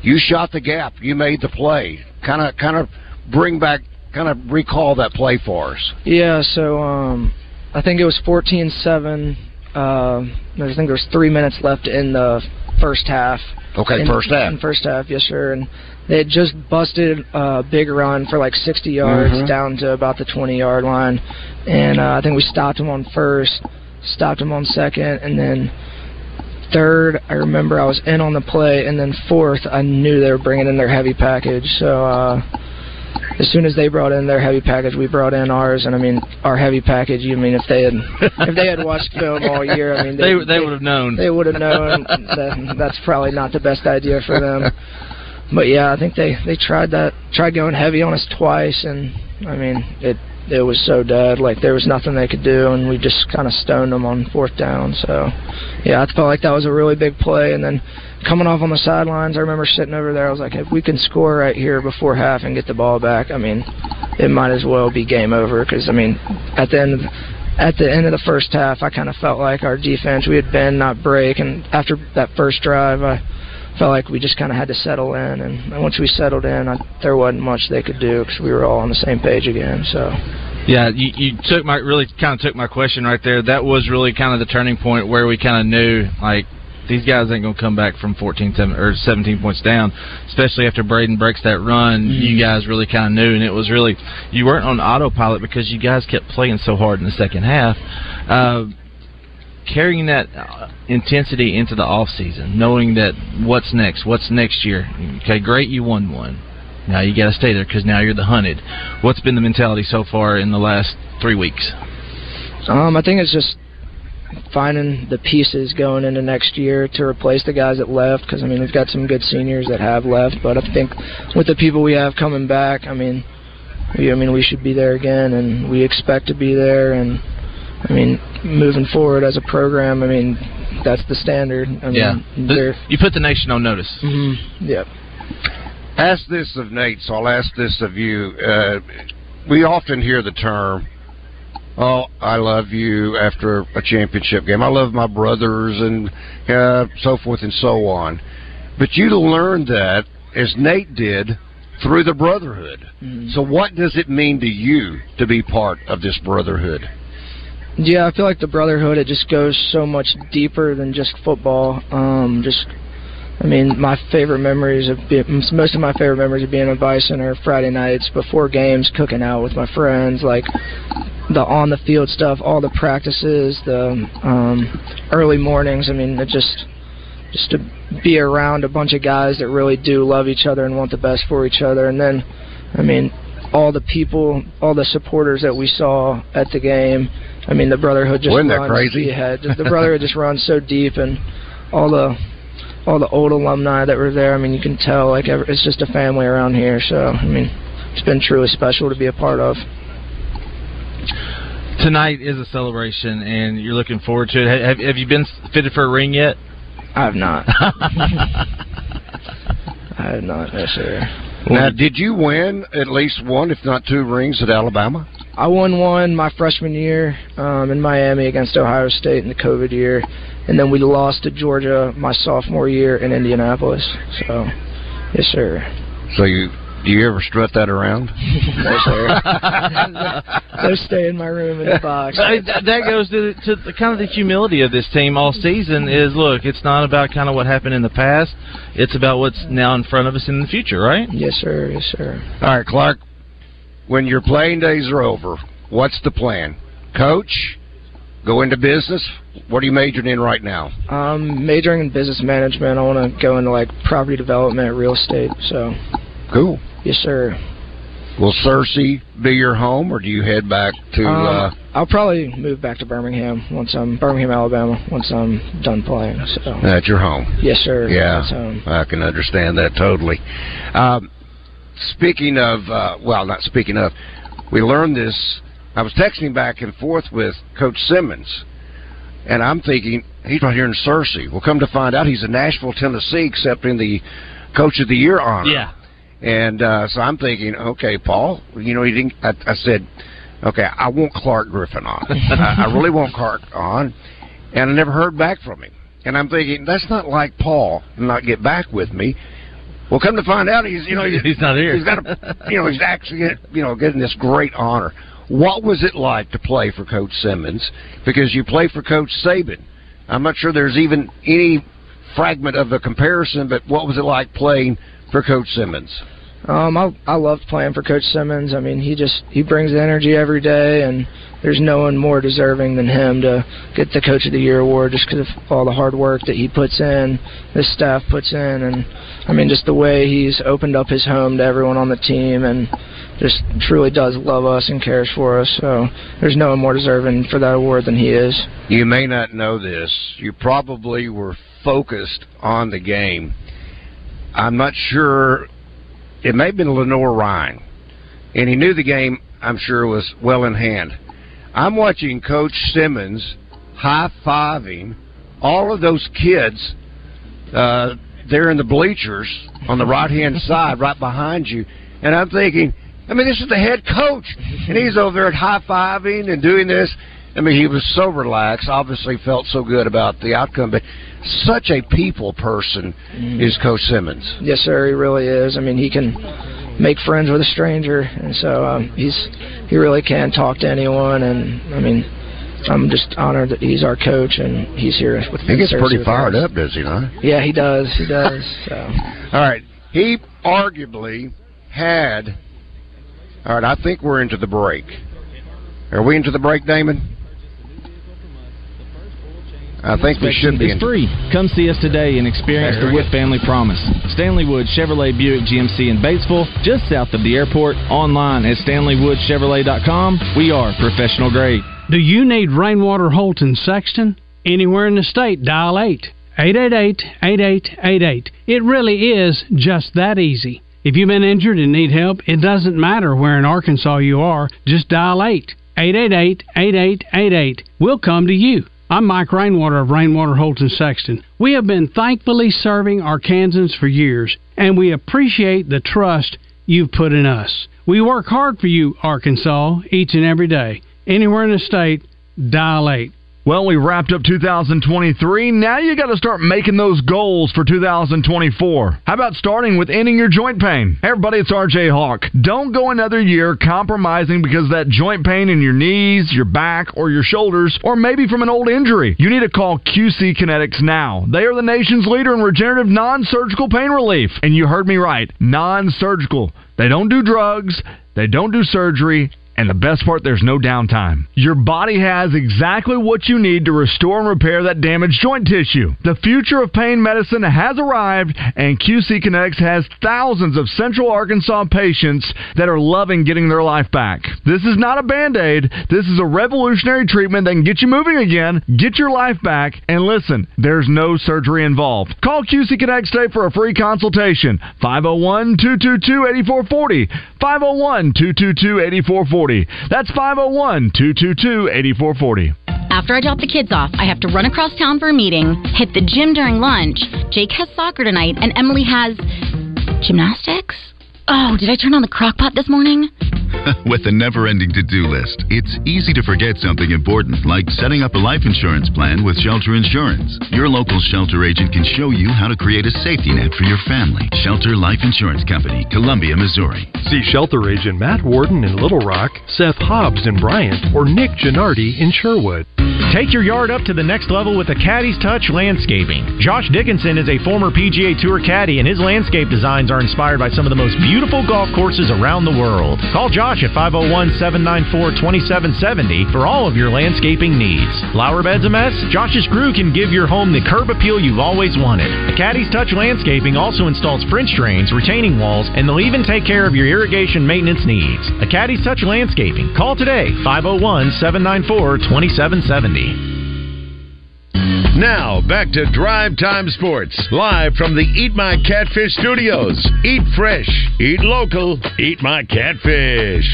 You shot the gap. You made the play. Kind of, kind of bring back, kind of recall that play for us. Yeah. So um, I think it was 14-7. Uh, I think there was three minutes left in the first half. Okay, in, first half. In first half, yes, sir. And they had just busted a big run for like 60 yards mm-hmm. down to about the 20 yard line, and uh, I think we stopped them on first, stopped them on second, and then third. I remember I was in on the play, and then fourth, I knew they were bringing in their heavy package. So uh, as soon as they brought in their heavy package, we brought in ours. And I mean, our heavy package. You mean if they had if they had watched film all year, I mean they they, they would have known. They would have known that that's probably not the best idea for them but yeah, I think they they tried that tried going heavy on us twice, and I mean it it was so dead. Like there was nothing they could do, and we just kind of stoned them on fourth down. So yeah, I felt like that was a really big play. And then coming off on the sidelines, I remember sitting over there. I was like, if we can score right here before half and get the ball back, I mean, it might as well be game over. Because I mean, at the end. Of, at the end of the first half, I kind of felt like our defense, we had been not break, and after that first drive, I felt like we just kind of had to settle in, and, and once we settled in, I, there wasn't much they could do because we were all on the same page again. So. Yeah, you, you took my really kind of took my question right there. That was really kind of the turning point where we kind of knew like these guys ain't gonna come back from 14 7 or 17 points down, especially after Braden breaks that run. Mm-hmm. You guys really kind of knew, and it was really you weren't on autopilot because you guys kept playing so hard in the second half. Uh, carrying that uh, intensity into the off season, knowing that what's next, what's next year. Okay, great, you won one. Now you got to stay there because now you're the hunted. What's been the mentality so far in the last three weeks? Um, I think it's just finding the pieces going into next year to replace the guys that left. Because I mean, we've got some good seniors that have left, but I think with the people we have coming back, I mean, we, I mean, we should be there again, and we expect to be there. And I mean, moving forward as a program, I mean, that's the standard. I mean, yeah, they're- you put the nation on notice. Mm-hmm. Yep. Ask this of Nate, so I'll ask this of you. Uh, we often hear the term, "Oh, I love you" after a championship game. I love my brothers and uh, so forth and so on. But you learned that, as Nate did, through the brotherhood. So, what does it mean to you to be part of this brotherhood? Yeah, I feel like the brotherhood it just goes so much deeper than just football. Um, just, I mean, my favorite memories of be- most of my favorite memories of being a Bison are Friday nights before games, cooking out with my friends, like the on the field stuff, all the practices, the um, early mornings. I mean, it just just to be around a bunch of guys that really do love each other and want the best for each other, and then, I mean, all the people, all the supporters that we saw at the game. I mean, the brotherhood just Wasn't that runs, crazy? Yeah, just, the brotherhood just runs so deep, and all the all the old alumni that were there. I mean, you can tell like ever, it's just a family around here. So I mean, it's been truly special to be a part of. Tonight is a celebration, and you're looking forward to it. Have, have you been fitted for a ring yet? I have not. I have not, no sir. Now, did you win at least one, if not two, rings at Alabama? I won one my freshman year um, in Miami against Ohio State in the COVID year, and then we lost to Georgia my sophomore year in Indianapolis. So, yes, sir. So you do you ever strut that around? No, sir. Those stay in my room in the box. That goes to, to the, kind of the humility of this team all season. Is look, it's not about kind of what happened in the past. It's about what's now in front of us in the future, right? Yes, sir. Yes, sir. All right, Clark. When your playing days are over, what's the plan? Coach, go into business. What are you majoring in right now? Um, majoring in business management. I want to go into like property development, real estate. So, Cool. yes, sir. Will Searcy be your home, or do you head back to? Um, uh, I'll probably move back to Birmingham once I'm Birmingham, Alabama. Once I'm done playing. So, at your home. yes, sir. Yeah. I can understand that totally. Um, speaking of, uh, well, not speaking of, we learned this. I was texting back and forth with Coach Simmons, and I'm thinking he's right here in Searcy. Well, come to find out, he's in Nashville, Tennessee, accepting the Coach of the Year honor. Yeah. And uh, so I'm thinking, okay, Paul, you know, he didn't. I, I said, okay, I want Clark Griffin on. I, I really want Clark on, and I never heard back from him. And I'm thinking that's not like Paul not get back with me. Well, come to find out, he's you know He's not here. He's got a, you know he's actually you know getting this great honor. What was it like to play for Coach Simmons? Because you play for Coach Saban. I'm not sure there's even any fragment of a comparison, but what was it like playing for Coach Simmons? Um, I I loved playing for Coach Simmons. I mean, he just he brings the energy every day, and there's no one more deserving than him to get the Coach of the Year award just because of all the hard work that he puts in, his staff puts in, and I mean, just the way he's opened up his home to everyone on the team, and just truly does love us and cares for us. So there's no one more deserving for that award than he is. You may not know this. You probably were focused on the game. I'm not sure. It may have been Lenoir-Rhyne, and he knew the game. I'm sure was well in hand. I'm watching Coach Simmons high fiving all of those kids uh, there in the bleachers on the right hand side, right behind you, and I'm thinking. I mean, this is the head coach, and he's over there high fiving and doing this. I mean, he was so relaxed. Obviously, felt so good about the outcome, but such a people person is Coach Simmons. Yes, sir. He really is. I mean, he can make friends with a stranger, and so um, he's he really can talk to anyone. And I mean, I'm just honored that he's our coach and he's here with. He gets pretty fired us. up, does he not? Yeah, he does. He does. So. All right. He arguably had. All right, I think we're into the break. Are we into the break, Damon? I think we should be. It's free. Come see us today and experience the Wood Family Promise. Stanley Wood Chevrolet Buick GMC in Batesville, just south of the airport. Online at StanleyWoodChevrolet.com. We are professional grade. Do you need rainwater Holton Sexton? Anywhere in the state, dial 8. 888-8888. It really is just that easy. If you've been injured and need help, it doesn't matter where in Arkansas you are, just dial 8. 888-8888. We'll come to you. I'm Mike Rainwater of Rainwater Holton Sexton. We have been thankfully serving Arkansans for years, and we appreciate the trust you've put in us. We work hard for you, Arkansas, each and every day. Anywhere in the state, dial 8. Well, we wrapped up 2023. Now you got to start making those goals for 2024. How about starting with ending your joint pain? Hey everybody, it's RJ Hawk. Don't go another year compromising because that joint pain in your knees, your back, or your shoulders, or maybe from an old injury. You need to call QC Kinetics now. They are the nation's leader in regenerative non-surgical pain relief. And you heard me right, non-surgical. They don't do drugs, they don't do surgery, and the best part, there's no downtime. Your body has exactly what you need to restore and repair that damaged joint tissue. The future of pain medicine has arrived, and QC Kinetics has thousands of Central Arkansas patients that are loving getting their life back. This is not a band aid, this is a revolutionary treatment that can get you moving again, get your life back, and listen, there's no surgery involved. Call QC Kinetics today for a free consultation. 501 222 8440. 501 222 8440. That's 501 222 8440. After I drop the kids off, I have to run across town for a meeting, hit the gym during lunch. Jake has soccer tonight, and Emily has gymnastics. Oh, did I turn on the crock pot this morning? With a never ending to do list, it's easy to forget something important, like setting up a life insurance plan with Shelter Insurance. Your local shelter agent can show you how to create a safety net for your family. Shelter Life Insurance Company, Columbia, Missouri. See shelter agent Matt Warden in Little Rock, Seth Hobbs in Bryant, or Nick Gennardi in Sherwood. Take your yard up to the next level with a Caddy's Touch Landscaping. Josh Dickinson is a former PGA Tour caddy, and his landscape designs are inspired by some of the most beautiful golf courses around the world. Call Josh at 501 794 2770 for all of your landscaping needs. Flower beds a mess? Josh's crew can give your home the curb appeal you've always wanted. Caddy's Touch Landscaping also installs French drains, retaining walls, and they'll even take care of your irrigation maintenance needs. A Caddy's Touch Landscaping. Call today 501 794 2770. Now, back to Drive Time Sports, live from the Eat My Catfish studios. Eat fresh, eat local, eat my catfish.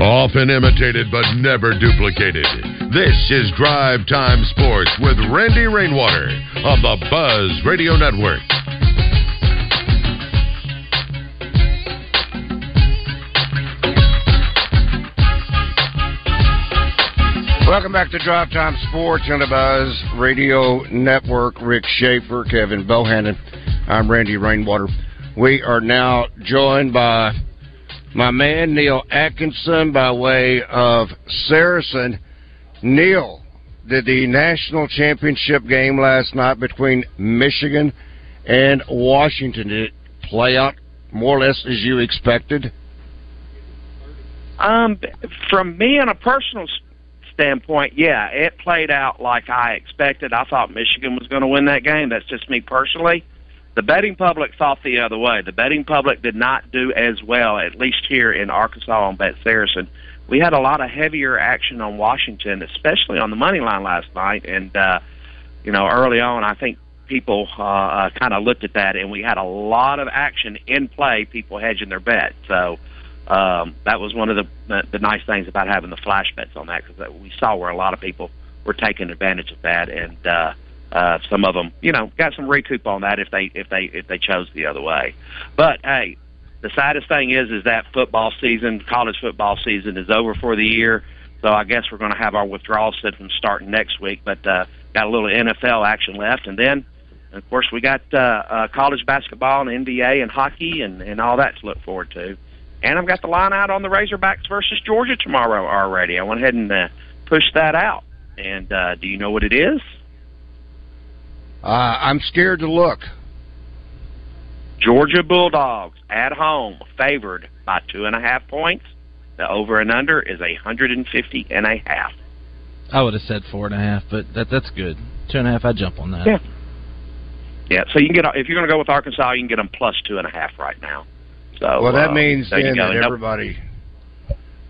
Often imitated but never duplicated. This is Drive Time Sports with Randy Rainwater on the Buzz Radio Network. Welcome back to Drive Time Sports on the Buzz Radio Network. Rick Shaeffer, Kevin Bohannon. I'm Randy Rainwater. We are now joined by my man Neil Atkinson by way of Saracen. Neil, did the national championship game last night between Michigan and Washington did it play out more or less as you expected? Um, from me on a personal standpoint, yeah, it played out like I expected. I thought Michigan was going to win that game. That's just me personally. The betting public thought the other way. The betting public did not do as well, at least here in Arkansas on Bet Saracen. We had a lot of heavier action on Washington, especially on the money line last night. And, uh, you know, early on, I think people uh, uh, kind of looked at that, and we had a lot of action in play, people hedging their bet. So, um, that was one of the, the the nice things about having the flash bets on that because we saw where a lot of people were taking advantage of that, and uh, uh, some of them, you know, got some recoup on that if they if they if they chose the other way. But hey, the saddest thing is is that football season, college football season, is over for the year. So I guess we're going to have our withdrawal system starting next week, but uh, got a little NFL action left, and then. Of course, we got uh, uh, college basketball and NBA and hockey and, and all that to look forward to. And I've got the line out on the Razorbacks versus Georgia tomorrow already. I went ahead and uh, pushed that out. And uh, do you know what it is? Uh, I'm scared to look. Georgia Bulldogs at home, favored by two and a half points. The over and under is a hundred and fifty and a half. I would have said four and a half, but that that's good. Two and a half, I'd jump on that. Yeah. Yeah, so you can get if you're going to go with Arkansas, you can get them plus two and a half right now. So well, that uh, means then that everybody.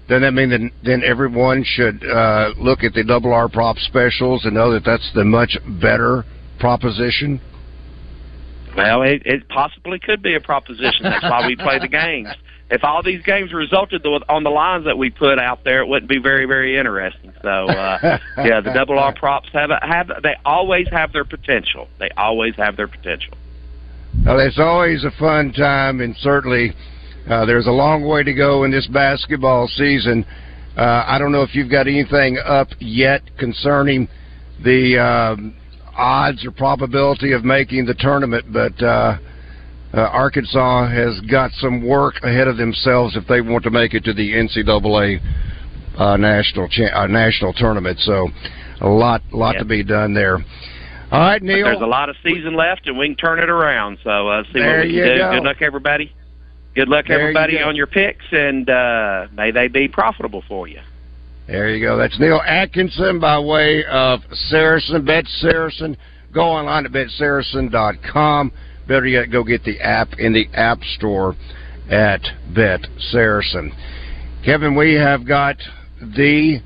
Then that mean that then everyone should uh, look at the double R prop specials and know that that's the much better proposition. Well, it, it possibly could be a proposition. That's why we play the games. If all these games resulted on the lines that we put out there, it wouldn't be very, very interesting. So, uh, yeah, the double R props have a, have they always have their potential. They always have their potential. Well, it's always a fun time, and certainly uh, there's a long way to go in this basketball season. Uh, I don't know if you've got anything up yet concerning the um, odds or probability of making the tournament, but uh, uh, Arkansas has got some work ahead of themselves if they want to make it to the NCAA uh, national cha- uh, national tournament. So, a lot lot Yeah. to be done there. All right, But Neil. there's a lot of season left, and we can turn it around. So, uh, see There what we can do. go. Good luck, everybody. Good luck, There everybody, go. on your picks, and uh, may they be profitable for you. There you go. That's Neil Atkinson by way of Saracen. Bet Saracen. Go online at betsaracen.com. Better yet, go get the app in the App Store at Bet Saracen. Kevin, we have got the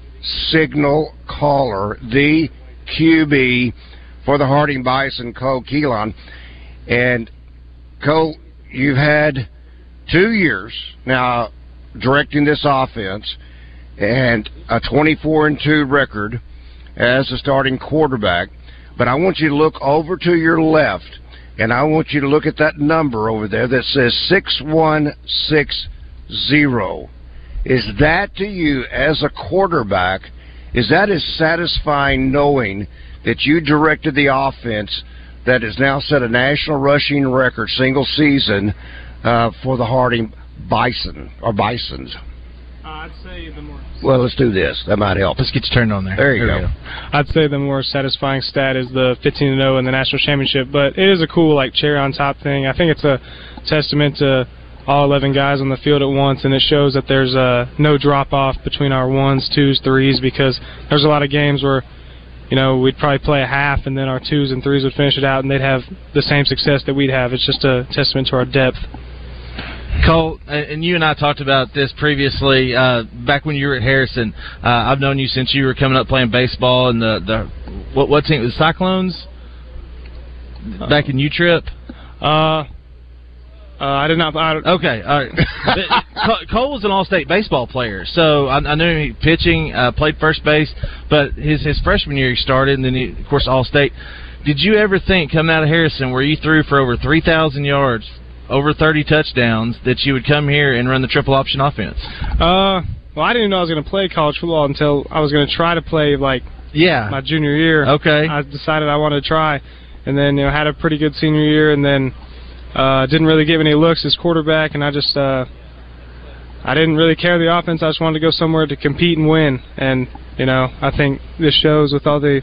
signal caller, the QB for the Harding Bison, Cole Keelan. And, Cole, you've had two years now directing this offense and a 24 and 2 record as a starting quarterback. But I want you to look over to your left, and I want you to look at that number over there that says 6160. Is that to you as a quarterback? Is that as satisfying knowing that you directed the offense that has now set a national rushing record single season uh, for the Harding Bison or Bisons? I'd say the more Well, let's do this. That might help. Let's get you turned on there. There you There we go. I'd say the more satisfying stat is the 15 0 in the national championship, but it is a cool like cherry on top thing. I think it's a testament to all 11 guys on the field at once, and it shows that there's uh, no drop off between our ones, twos, threes because there's a lot of games where you know we'd probably play a half and then our twos and threes would finish it out, and they'd have the same success that we'd have. It's just a testament to our depth. Cole, uh, and you and I talked about this previously. Uh, back when you were at Harrison, uh, I've known you since you were coming up playing baseball and the the what what team? The Cyclones. Back in U Trip. Uh, uh, I did not. I, Okay, all right. Cole was an all-state baseball player, so I, I knew he pitching, uh, played first base. But his his freshman year he started, and then he, of course all-state. Did you ever think coming out of Harrison, where you threw for over three thousand yards, over thirty touchdowns, that you would come here and run the triple option offense? Uh, well, I didn't know I was going to play college football until I was going to try to play like yeah my junior year. Okay, I decided I wanted to try, and then you know had a pretty good senior year, and then uh, didn't really give any looks as quarterback, and I just uh, I didn't really care the offense. I just wanted to go somewhere to compete and win, and you know I think this shows with all the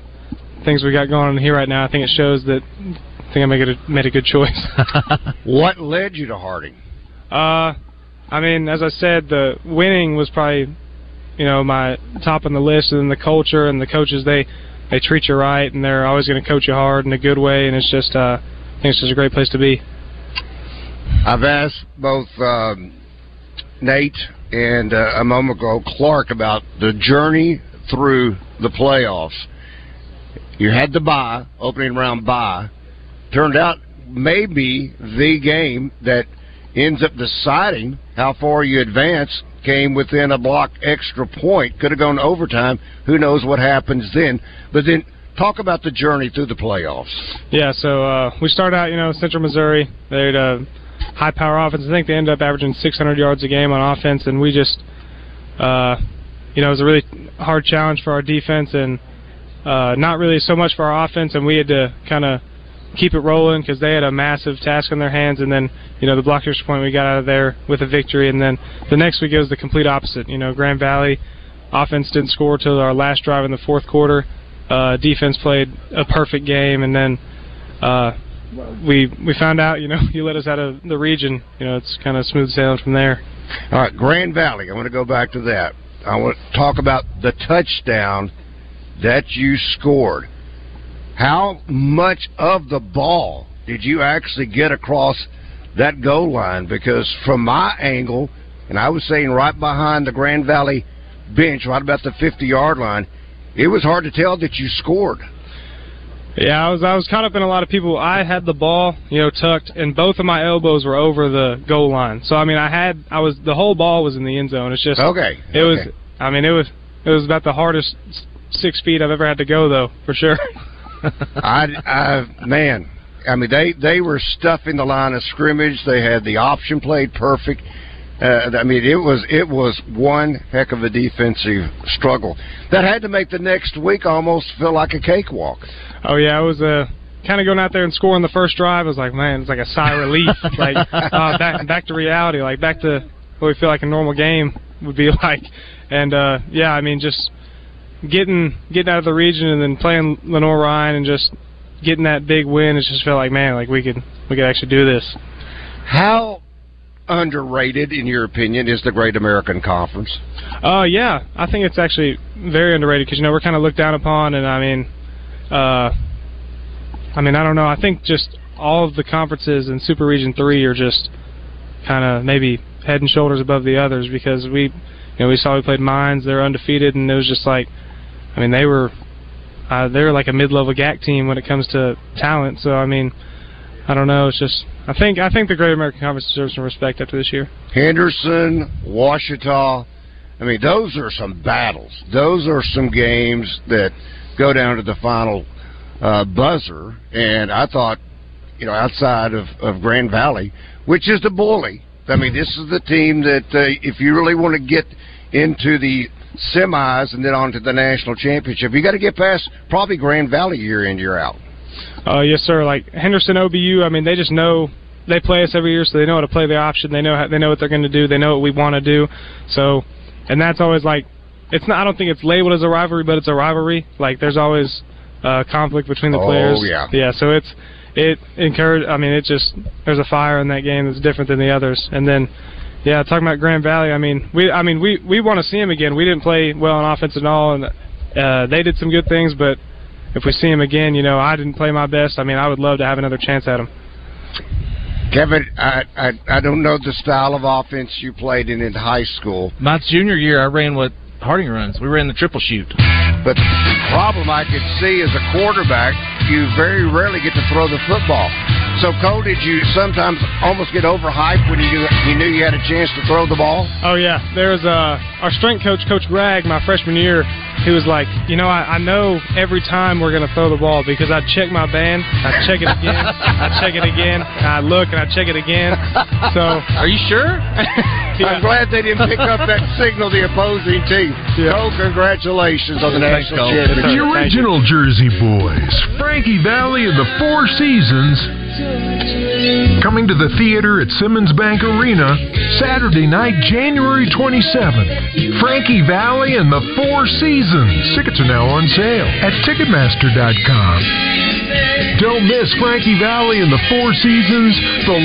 things we got going on here right now. I think it shows that I think I made a made a good choice. what led you to Harding? Uh, I mean, as I said, the winning was probably, you know, my top on the list, and then the culture and the coaches they they treat you right, and they're always going to coach you hard in a good way, and it's just uh, I think it's just a great place to be. I've asked both um, Nate and uh, a moment ago Clark about the journey through the playoffs. You had the bye, opening round bye. Turned out maybe the game that ends up deciding how far you advance came within a block extra point. Could have gone overtime. Who knows what happens then? But then talk about the journey through the playoffs. Yeah, so uh, we start out, you know, Central Missouri. They had a high power offense. I think they ended up averaging 600 yards a game on offense, and we just, uh, you know, it was a really hard challenge for our defense, and uh, not really so much for our offense. And we had to kind of keep it rolling because they had a massive task on their hands. And then, you know, the block extra point we got out of there with a victory, and then the next week it was the complete opposite. You know, Grand Valley offense didn't score till our last drive in the fourth quarter. Uh, defense played a perfect game, and then uh, we we found out, you know, you let us out of the region. You know, it's kind of smooth sailing from there. All right, Grand Valley. I want to go back to that. I want to talk about the touchdown that you scored, how much of the ball did you actually get across that goal line? Because from my angle, and I was saying right behind the Grand Valley bench, right about the 50 yard line, it was hard to tell that you scored. Yeah, I was I was caught up in a lot of people. I had the ball, you know, tucked, and both of my elbows were over the goal line. So I mean, I had I was the whole ball was in the end zone. It's just Okay, It was. I mean, it was it was about the hardest six feet I've ever had to go, though, for sure. I, I, man, I mean, they they were stuffing the line of scrimmage. They had the option played perfect. Uh, I mean, it was it was one heck of a defensive struggle that had to make the next week almost feel like a cakewalk. Oh yeah, it was uh, kind of going out there and scoring the first drive. I was like, man, it's like a sigh of relief. like uh, back back to reality, like back to what we feel like a normal game would be like. And uh, yeah, I mean, just getting getting out of the region and then playing Lenoir-Rhyne and just getting that big win. It just felt like, man, like we could we could actually do this. How underrated, in your opinion, is the Great American Conference? Uh, yeah, I think it's actually very underrated because you know we're kind of looked down upon, and I mean, uh, I mean I don't know. I think just all of the conferences in Super Region Three are just kind of maybe head and shoulders above the others because we, you know, we saw we played Mines, they're undefeated, and it was just like, I mean they were, uh, they're like a mid-level GAC team when it comes to talent. So I mean, I don't know. It's just I think I think the Great American Conference deserves some respect after this year. Henderson, Ouachita. I mean, those are some battles. Those are some games that go down to the final uh, buzzer. And I thought, you know, outside of, of Grand Valley, which is the bully. I mean, this is the team that uh, if you really want to get into the semis and then on to the national championship, you got to get past probably Grand Valley year in year out. Uh, yes, sir. Like Henderson OBU, I mean, they just know they play us every year, so they know how to play the option. They know how, they know what they're going to do. They know what we want to do. So, and that's always like, it's not. I don't think it's labeled as a rivalry, but it's a rivalry. Like there's always uh, conflict between the Oh, players. yeah. yeah. So it's it encourage. I mean, it just there's a fire in that game that's different than the others. And then, yeah, talking about Grand Valley, I mean, we I mean we we want to see them again. We didn't play well on offense at all, and uh, they did some good things, but if we see him again, you know, I didn't play my best. I mean, I would love to have another chance at him. Kevin, I, I I don't know the style of offense you played in in high school. My junior year, I ran what Harding runs. We ran the triple shoot. But the problem I could see as a quarterback, you very rarely get to throw the football. So, Cole, did you sometimes almost get overhyped when you knew, you knew you had a chance to throw the ball? Oh yeah, there's uh our strength coach, Coach Greg, my freshman year. He was like, you know, I, I know every time we're gonna throw the ball because I check my band, I check it again, I check it again, I look and I check it again. So, are you sure? I'm glad they didn't pick up that signal, the opposing team. Cole, congratulations on the Thanks, national championship. The original Jersey Boys, Frankie Valli of the Four Seasons, coming to the theater at Simmons Bank Arena Saturday night, January 27th. Frankie Valli and the Four Seasons. Tickets are now on sale at Ticketmaster.com. Don't miss Frankie Valli and the Four Seasons, the